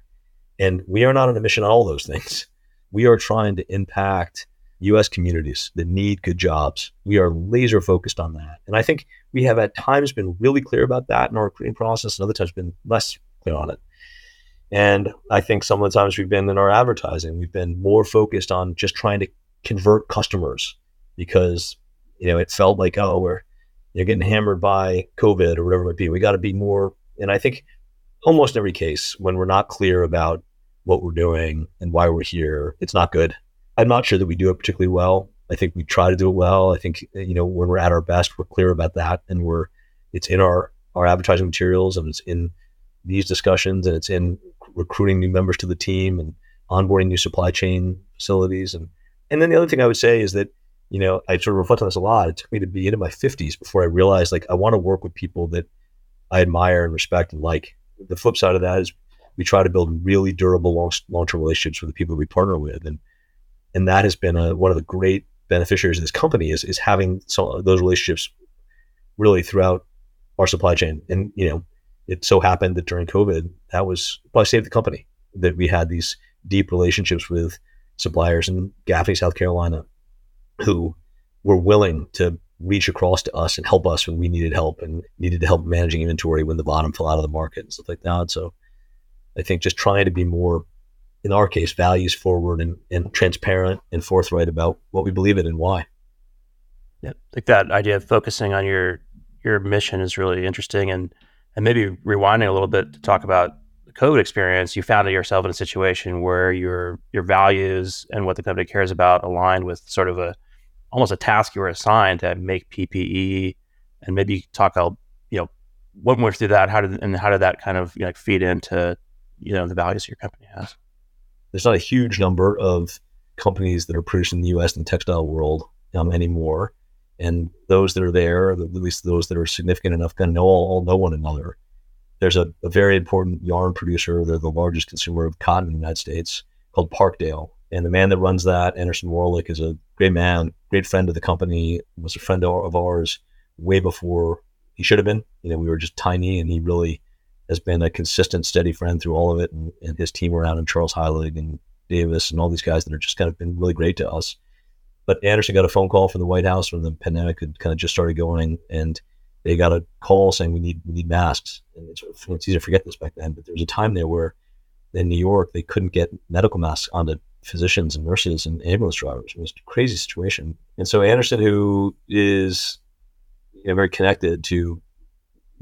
And we are not on a mission on all those things. We are trying to impact US communities that need good jobs. We are laser focused on that. And I think we have at times been really clear about that in our recruiting process, and other times been less clear on it. And I think some of the times we've been in our advertising, we've been more focused on just trying to convert customers because, you know, it felt like, oh, we're you're getting hammered by COVID or whatever it might be. We got to be more. And I think almost every case when we're not clear about what we're doing and why we're here, it's not good. I'm not sure that we do it particularly well. I think we try to do it well. I think eh, you know when we're at our best, we're clear about that, and we're it's in our our advertising materials, and it's in these discussions, and it's in recruiting new members to the team and onboarding new supply chain facilities, and and then the other thing I would say is that you know I sort of reflect on this a lot. It took me to be into my 50s before I realized like I want to work with people that I admire and respect and like. The flip side of that is we try to build really durable long long term relationships with the people we partner with, and and that has been a, one of the great beneficiaries of this company is is having some those relationships really throughout our supply chain. And you know, it so happened that during COVID, that was probably saved the company that we had these deep relationships with suppliers in Gaffney, South Carolina, who were willing to reach across to us and help us when we needed help and needed to help managing inventory when the bottom fell out of the market and stuff like that. So I think just trying to be more, in our case, values forward and, and transparent and forthright about what we believe in and why. Yeah, like that idea of focusing on your your mission is really interesting, and and maybe rewinding a little bit to talk about the COVID experience. You found yourself in a situation where your your values and what the company cares about aligned with sort of a almost a task you were assigned to make PPE, and maybe talk about you know what went through that, how did and how did that kind of you know, feed into you know the values your company has. There's not a huge number of companies that are produced in the U.S. in the textile world um, anymore, and those that are there, at least those that are significant enough, kind of know all, all know one another. There's a, a, very important yarn producer. They're the largest consumer of cotton in the United States, called Parkdale. And the man that runs that, Anderson Warlick, is a great man, great friend of the company. Was a friend of ours way before he should have been. You know, we were just tiny, and he really has been a consistent, steady friend through all of it, and, and his team around and Charles Heilig and Davis and all these guys that are just kind of been really great to us. But Anderson got a phone call from the White House when the pandemic had kind of just started going, and they got a call saying we need we need masks. And it's, it's easy to forget this back then, but there was a time there where in New York, they couldn't get medical masks onto physicians and nurses and ambulance drivers. It was a crazy situation. And so Anderson, who is you know, very connected to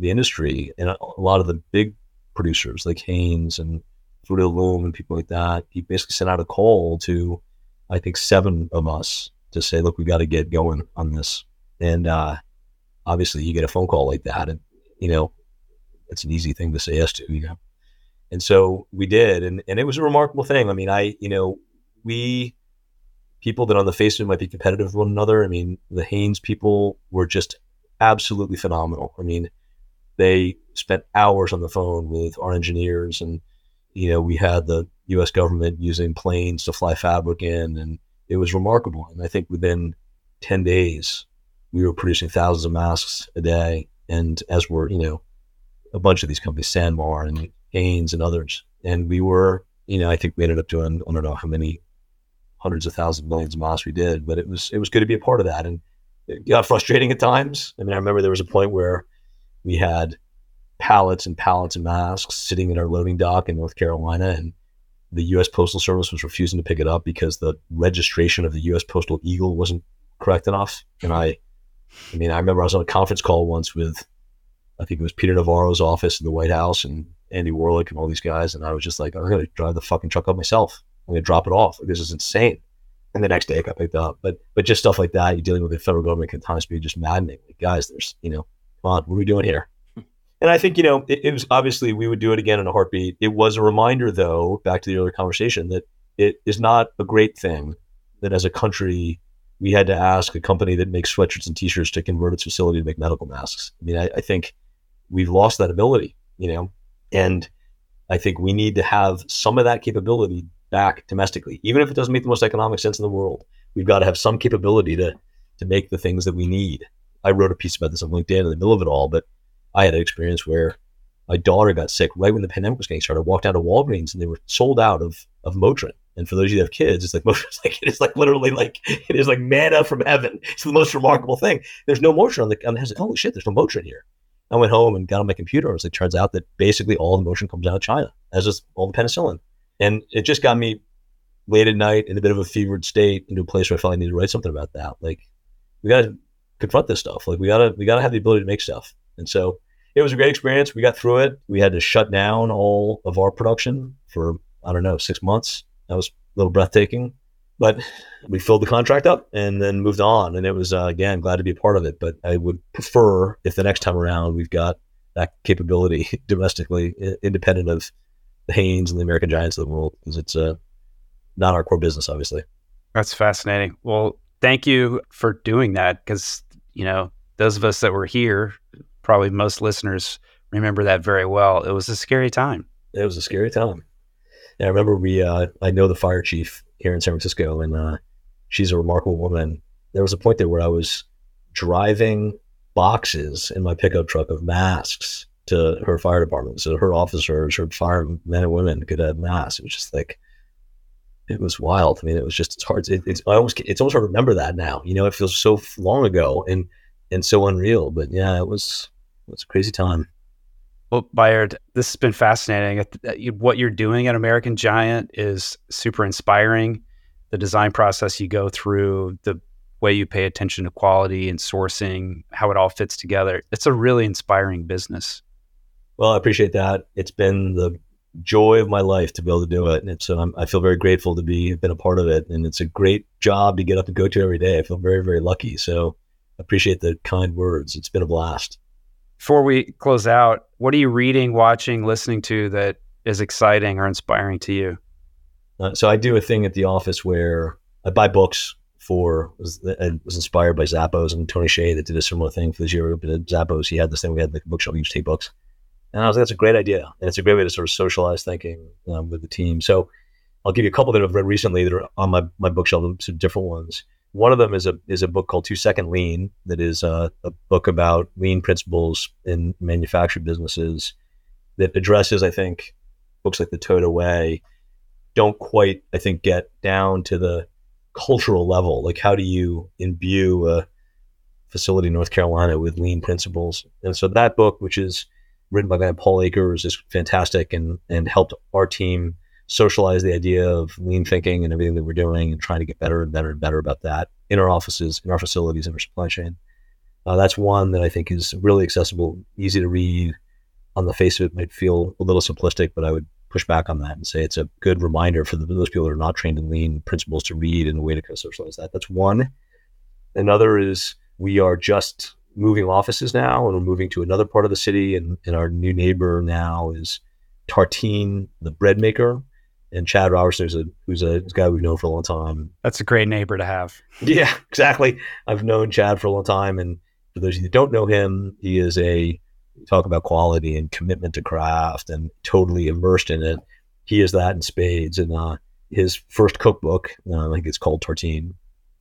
the industry and a lot of the big producers like Hanes and Fruit of the Loom and people like that, he basically sent out a call to, I think, seven of us to say, look, we got to get going on this. And uh, obviously, you get a phone call like that, and you know, it's an easy thing to say yes to, you know. And so we did, and and it was a remarkable thing. I mean, I you know, we people that on the face of it might be competitive with one another. I mean, the Hanes people were just absolutely phenomenal. I mean, they spent hours on the phone with our engineers, and you know, we had the U.S. government using planes to fly fabric in, and it was remarkable. And I think within ten days, we were producing thousands of masks a day, and as were you know, a bunch of these companies, Sanmar and Hanes and others, and we were you know, I think we ended up doing I don't know how many hundreds of thousands, millions of masks we did, but it was it was good to be a part of that. And it got frustrating at times. I mean, I remember there was a point where we had pallets and pallets of masks sitting in our loading dock in North Carolina, and the U.S. Postal Service was refusing to pick it up because the registration of the U.S. Postal Eagle wasn't correct enough. And I, I mean, I remember I was on a conference call once with, I think it was Peter Navarro's office in the White House and Andy Warlick and all these guys, and I was just like, I'm to drive the fucking truck up myself. I'm to drop it off. This is insane. And the next day it got picked up. But but just stuff like that, you're dealing with the federal government can times be just maddening. Like, guys, there's, you know, what are we doing here? And I think, you know, it, it was obviously we would do it again in a heartbeat. It was a reminder, though, back to the earlier conversation, that it is not a great thing that as a country, we had to ask a company that makes sweatshirts and t-shirts to convert its facility to make medical masks. I mean, I, I think we've lost that ability, you know, and I think we need to have some of that capability back domestically, even if it doesn't make the most economic sense in the world. We've got to have some capability to to make the things that we need. I wrote a piece about this on LinkedIn in the middle of it all, but I had an experience where my daughter got sick right when the pandemic was getting started. I walked out of Walgreens and they were sold out of of Motrin. And for those of you that have kids, it's like [LAUGHS] Motrin's like it is like literally like it is like manna from heaven. [LAUGHS] It's the most remarkable thing. There's no Motrin on the on the. Like, holy shit, there's no Motrin here. I went home and got on my computer. It was like turns out that basically all the Motrin comes out of China, as does all the penicillin. And it just got me late at night in a bit of a fevered state into a place where I felt I needed to write something about that. Like we gotta confront this stuff. Like we gotta we gotta have the ability to make stuff. And so it was a great experience. We got through it. We had to shut down all of our production for I don't know six months. That was a little breathtaking, but we filled the contract up and then moved on. And it was uh, again glad to be a part of it. But I would prefer if the next time around we've got that capability [LAUGHS] domestically, independent of the Hanes and the American Giants of the world, because it's uh, not our core business, obviously. That's fascinating. Well, thank you for doing that because you know those of us that were here, probably most listeners remember that very well. It was a scary time. It was a scary time. And I remember we, uh, I know the fire chief here in San Francisco, and uh, she's a remarkable woman. There was a point there where I was driving boxes in my pickup truck of masks to her fire department, so her officers, her firemen and women could have masks. It was just like it was wild. I mean, it was just it's hard. It, it's I almost it's almost hard to remember that now. You know, it feels so long ago and and so unreal. But yeah, it was it was a crazy time. Well, Bayard, this has been fascinating. Uh, what you're doing at American Giant is super inspiring. The design process you go through, the way you pay attention to quality and sourcing, how it all fits together. It's a really inspiring business. Well, I appreciate that. It's been the joy of my life to be able to do it. And so I'm, i feel very grateful to be been a part of it. And it's a great job to get up and go to every day. I feel very, very lucky. So appreciate the kind words. It's been a blast. Before we close out, what are you reading, watching, listening to that is exciting or inspiring to you? Uh, so I do a thing at the office where I buy books for was, I was inspired by Zappos and Tony Hsieh that did a similar thing for this year. But at Zappos, he had this thing. We had the bookshelf. You just take books. And I was like, that's a great idea. And it's a great way to sort of socialize thinking um, with the team. So I'll give you a couple that I've read recently that are on my, my bookshelf, some different ones. One of them is a is a book called Two Second Lean that is uh, a book about lean principles in manufacturing businesses that addresses, I think, books like The Toyota Way don't quite, I think, get down to the cultural level. Like, how do you imbue a facility in North Carolina with lean principles? And so that book, which is written by a Paul Akers is fantastic and and helped our team socialize the idea of lean thinking and everything that we're doing and trying to get better and better and better about that in our offices, in our facilities, in our supply chain. Uh, that's one that I think is really accessible, easy to read. On the face of it, might feel a little simplistic, but I would push back on that and say it's a good reminder for the, those people that are not trained in lean principles to read and a way to kind of socialize that. That's one. Another is we are just moving offices now and we're moving to another part of the city and, and our new neighbor now is Tartine, the bread maker, and Chad Robertson, who's a, who's a, guy we've known for a long time. That's a great neighbor to have. [LAUGHS] Yeah, exactly. I've known Chad for a long time, and for those of you that don't know him, he is a talk about quality and commitment to craft and totally immersed in it. He is that in spades. And uh, his first cookbook, uh, I think it's called Tartine,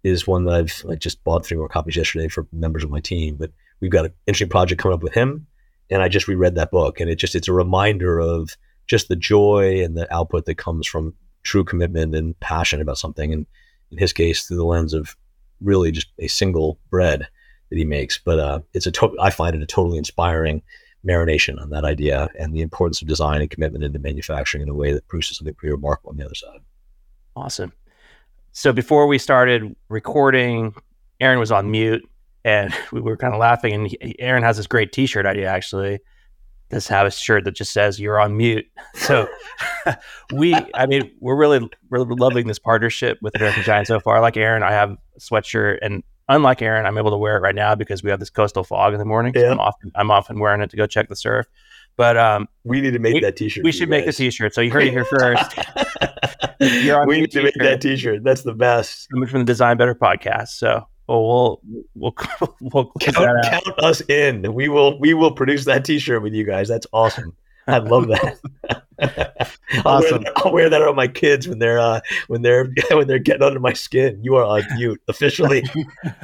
is one that I've just bought three more copies yesterday for members of my team. But we've got an interesting project coming up with him, and I just reread that book, and it just it's a reminder of just the joy and the output that comes from true commitment and passion about something. And in his case, through the lens of really just a single bread that he makes. But uh, it's a to- I find it a totally inspiring marination on that idea and the importance of design and commitment into manufacturing in a way that produces something pretty remarkable on the other side. Awesome. So before we started recording, Aaron was on mute and [LAUGHS] we were kind of laughing. And Aaron has this great T-shirt idea actually this have a shirt that just says you're on mute. [LAUGHS] So we, I mean, we're really, really loving this partnership with American Giant so far. Like Aaron, I have a sweatshirt and unlike Aaron, I'm able to wear it right now because we have this coastal fog in the morning. So I'm often, I'm often wearing it to go check the surf. But um, we need to make we, that T-shirt. We should make a T-shirt. So you heard it here [LAUGHS] first. we need to make that T-shirt. That's the best. Coming from the Design Better podcast. So well, we'll we'll, [LAUGHS] we'll count, count us in. We will we will produce that T-shirt with you guys. That's awesome. I love that. [LAUGHS] I'll awesome. Wear that, I'll wear that on my kids when they're uh, when they're when they're getting under my skin. You are on mute officially.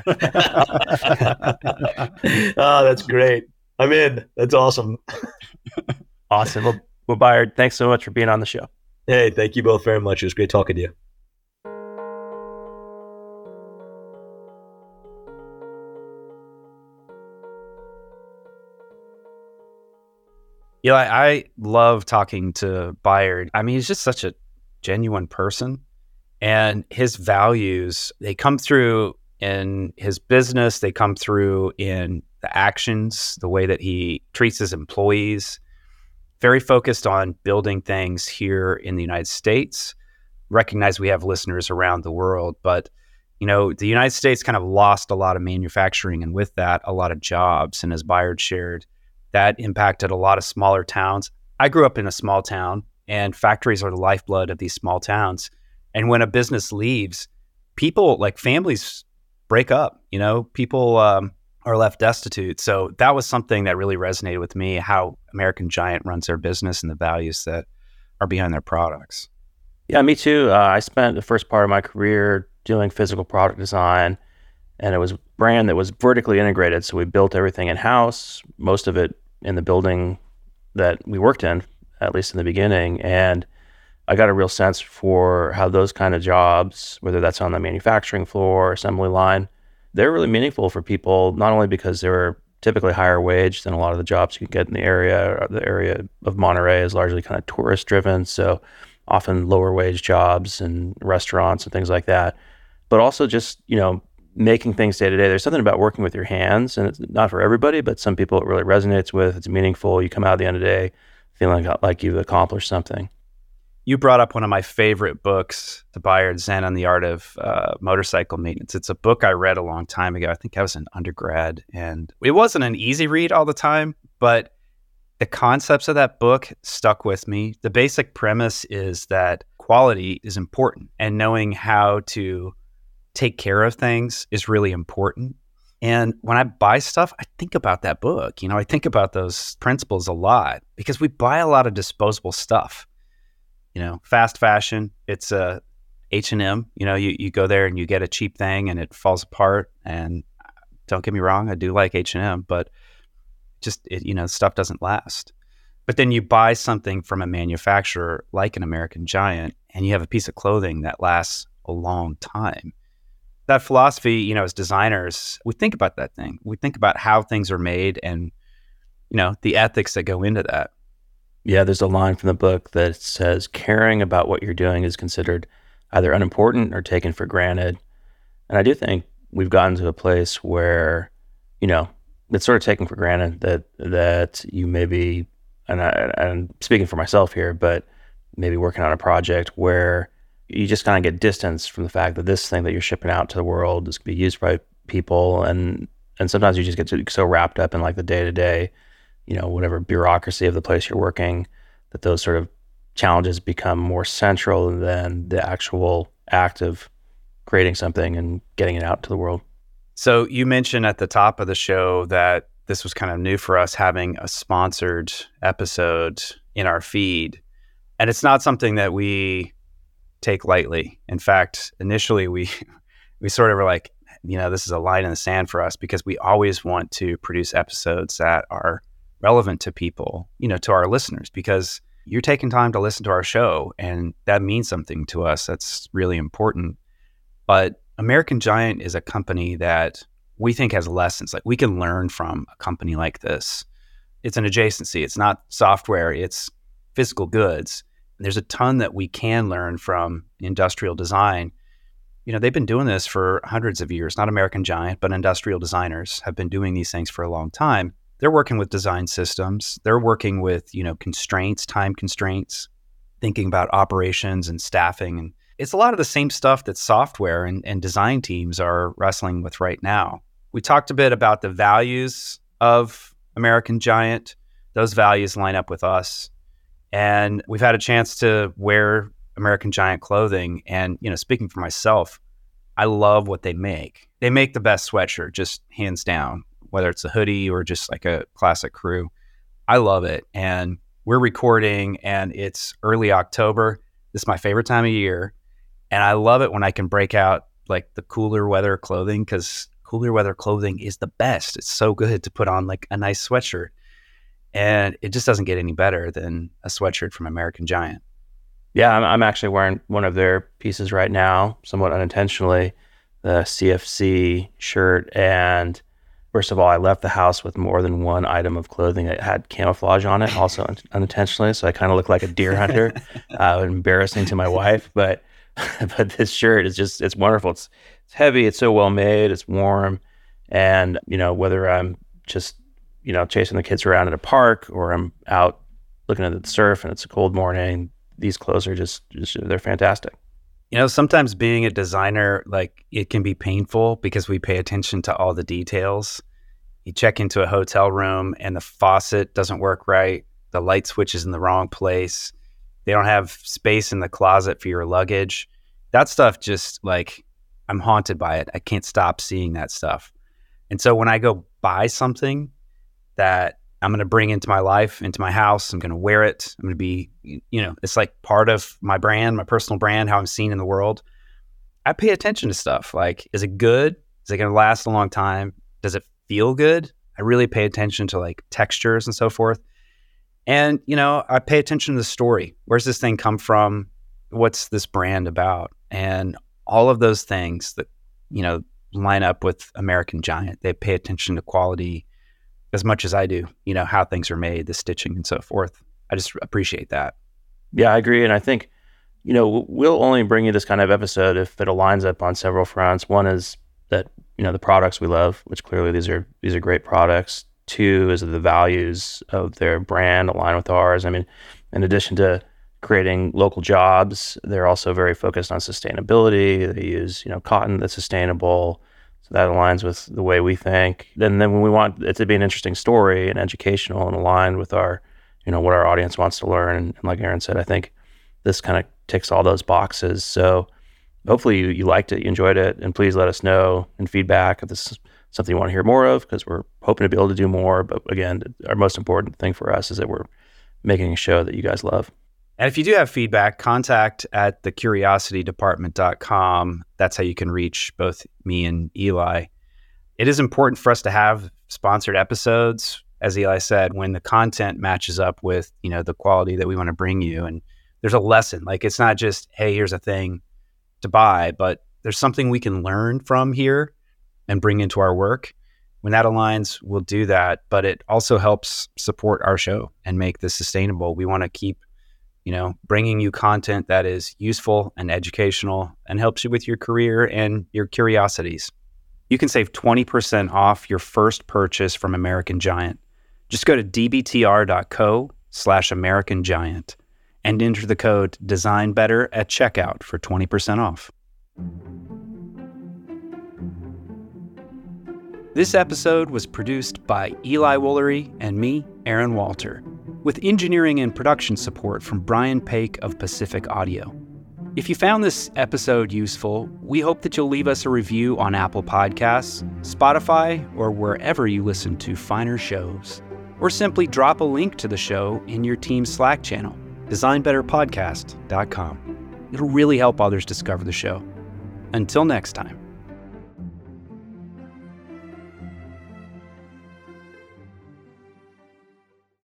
oh, that's great. I'm in. That's awesome. Awesome. Well, well, Bayard, thanks so much for being on the show. Hey, thank you both very much. It was great talking to you. Eli, I love talking to Bayard. I mean, he's just such a genuine person. And his values, they come through in his business, they come through in the actions, the way that he treats his employees. Very focused on building things here in the United States. Recognize we have listeners around the world, but you know, the United States kind of lost a lot of manufacturing and with that, a lot of jobs. And as Bayard shared, that impacted a lot of smaller towns. I grew up in a small town, and factories are the lifeblood of these small towns. And when a business leaves, people like families break up. You know, people um, are left destitute. So that was something that really resonated with me how American Giant runs their business and the values that are behind their products. Yeah, me too. Uh, I spent the first part of my career doing physical product design, and it was a brand that was vertically integrated. So we built everything in house, most of it in the building that we worked in, at least in the beginning. And I got a real sense for how those kind of jobs, whether that's on the manufacturing floor, assembly line, they're really meaningful for people, not only because they're typically higher wage than a lot of the jobs you can get in the area. The area of Monterey is largely kind of tourist driven. So often lower wage jobs and restaurants and things like that. But also just, you know, making things day to day. There's something about working with your hands, and it's not for everybody, but some people it really resonates with. It's meaningful. You come out at the end of the day feeling like you've accomplished something. You brought up one of my favorite books, The Bayard Zen on the Art of uh, Motorcycle Maintenance. It's a book I read a long time ago. I think I was an undergrad, and it wasn't an easy read all the time, but the concepts of that book stuck with me. The basic premise is that quality is important, and knowing how to take care of things is really important. And when I buy stuff, I think about that book. You know, I think about those principles a lot because we buy a lot of disposable stuff. You know, fast fashion, it's a H&M, you know, you, you go there and you get a cheap thing and it falls apart and don't get me wrong, I do like H&M, but just it, you know, stuff doesn't last. But then you buy something from a manufacturer like an American Giant and you have a piece of clothing that lasts a long time that philosophy, you know, as designers, we think about that thing. We think about how things are made and you know, the ethics that go into that. Yeah, there's a line from the book that says caring about what you're doing is considered either unimportant or taken for granted. And I do think we've gotten to a place where, you know, it's sort of taken for granted that that you maybe and I'm speaking for myself here, but maybe working on a project where you just kind of get distance from the fact that this thing that you're shipping out to the world is going to be used by people and and sometimes you just get so wrapped up in like the day to day, you know, whatever bureaucracy of the place you're working that those sort of challenges become more central than the actual act of creating something and getting it out to the world. So you mentioned at the top of the show that this was kind of new for us having a sponsored episode in our feed. And it's not something that we take lightly. In fact, initially we [LAUGHS] we sort of were like, you know, this is a line in the sand for us because we always want to produce episodes that are relevant to people, you know, to our listeners because you're taking time to listen to our show and that means something to us. That's really important. But American Giant is a company that we think has lessons like we can learn from a company like this. It's an adjacency. It's not software, it's physical goods. And there's a ton that we can learn from industrial design you know, they've been doing this for hundreds of years, not American Giant, but industrial designers have been doing these things for a long time. They're working with design systems. They're working with, you know, constraints, time constraints, thinking about operations and staffing. And it's a lot of the same stuff that software and, and design teams are wrestling with right now. We talked a bit about the values of American Giant. Those values line up with us. And we've had a chance to wear American Giant clothing. And, you know, speaking for myself, I love what they make. They make the best sweatshirt, just hands down, whether it's a hoodie or just like a classic crew. I love it. And we're recording and it's early October. This is my favorite time of year. And I love it when I can break out like the cooler weather clothing because cooler weather clothing is the best. It's so good to put on like a nice sweatshirt. And it just doesn't get any better than a sweatshirt from American Giant. Yeah, I'm, I'm actually wearing one of their pieces right now, somewhat unintentionally, the CFC shirt. And first of all, I left the house with more than one item of clothing that had camouflage on it, also un- [LAUGHS] unintentionally. So I kind of look like a deer [LAUGHS] hunter, uh, embarrassing to my wife. But [LAUGHS] but this shirt is just it's wonderful. It's it's heavy. It's so well made. It's warm, and you know whether I'm just you know chasing the kids around at a park or I'm out looking at the surf and it's a cold morning these clothes are just, just they're fantastic. You know, sometimes being a designer, like it can be painful because we pay attention to all the details. You check into a hotel room and the faucet doesn't work right. The light switch is in the wrong place. They don't have space in the closet for your luggage. That stuff just like I'm haunted by it. I can't stop seeing that stuff. And so when I go buy something that I'm going to bring into my life, into my house. I'm going to wear it. I'm going to be, you know, it's like part of my brand, my personal brand, how I'm seen in the world. I pay attention to stuff like, is it good? Is it going to last a long time? Does it feel good? I really pay attention to like textures and so forth. And, you know, I pay attention to the story. Where's this thing come from? What's this brand about? And all of those things that, you know, line up with American Giant. They pay attention to quality as much as I do, you know, how things are made, the stitching and so forth. I just appreciate that. Yeah, I agree. And I think, you know, we'll only bring you this kind of episode if it aligns up on several fronts. One is that, you know, the products we love, which clearly these are these are great products. Two is that the values of their brand align with ours. I mean, in addition to creating local jobs, they're also very focused on sustainability. They use, you know, cotton that's sustainable so that aligns with the way we think. And then when we want it to be an interesting story and educational and aligned with our, you know, what our audience wants to learn. And, and like Aaron said, I think this kind of ticks all those boxes. So hopefully you, you liked it, you enjoyed it, and please let us know in feedback if this is something you want to hear more of because we're hoping to be able to do more. But again, our most important thing for us is that we're making a show that you guys love. And if you do have feedback, contact at thecuriositydepartment.com. That's how you can reach both me and Eli. It is important for us to have sponsored episodes, as Eli said, when the content matches up with, you know, the quality that we want to bring you. And there's a lesson. Like it's not just, hey, here's a thing to buy, but there's something we can learn from here and bring into our work. when that aligns, we'll do that. But it also helps support our show and make this sustainable. We want to keep, you know, bringing you content that is useful and educational and helps you with your career and your curiosities. You can save 20% off your first purchase from American Giant. Just go to dbtr.co slash American Giant and enter the code Design Better at checkout for 20% off. This episode was produced by Eli Woolery and me, Aaron Walter, with engineering and production support from Brian Paik of Pacific Audio. If you found this episode useful, we hope that you'll leave us a review on Apple Podcasts, Spotify, or wherever you listen to finer shows. Or simply drop a link to the show in your team's Slack channel, designbetterpodcast.com. It'll really help others discover the show. Until next time.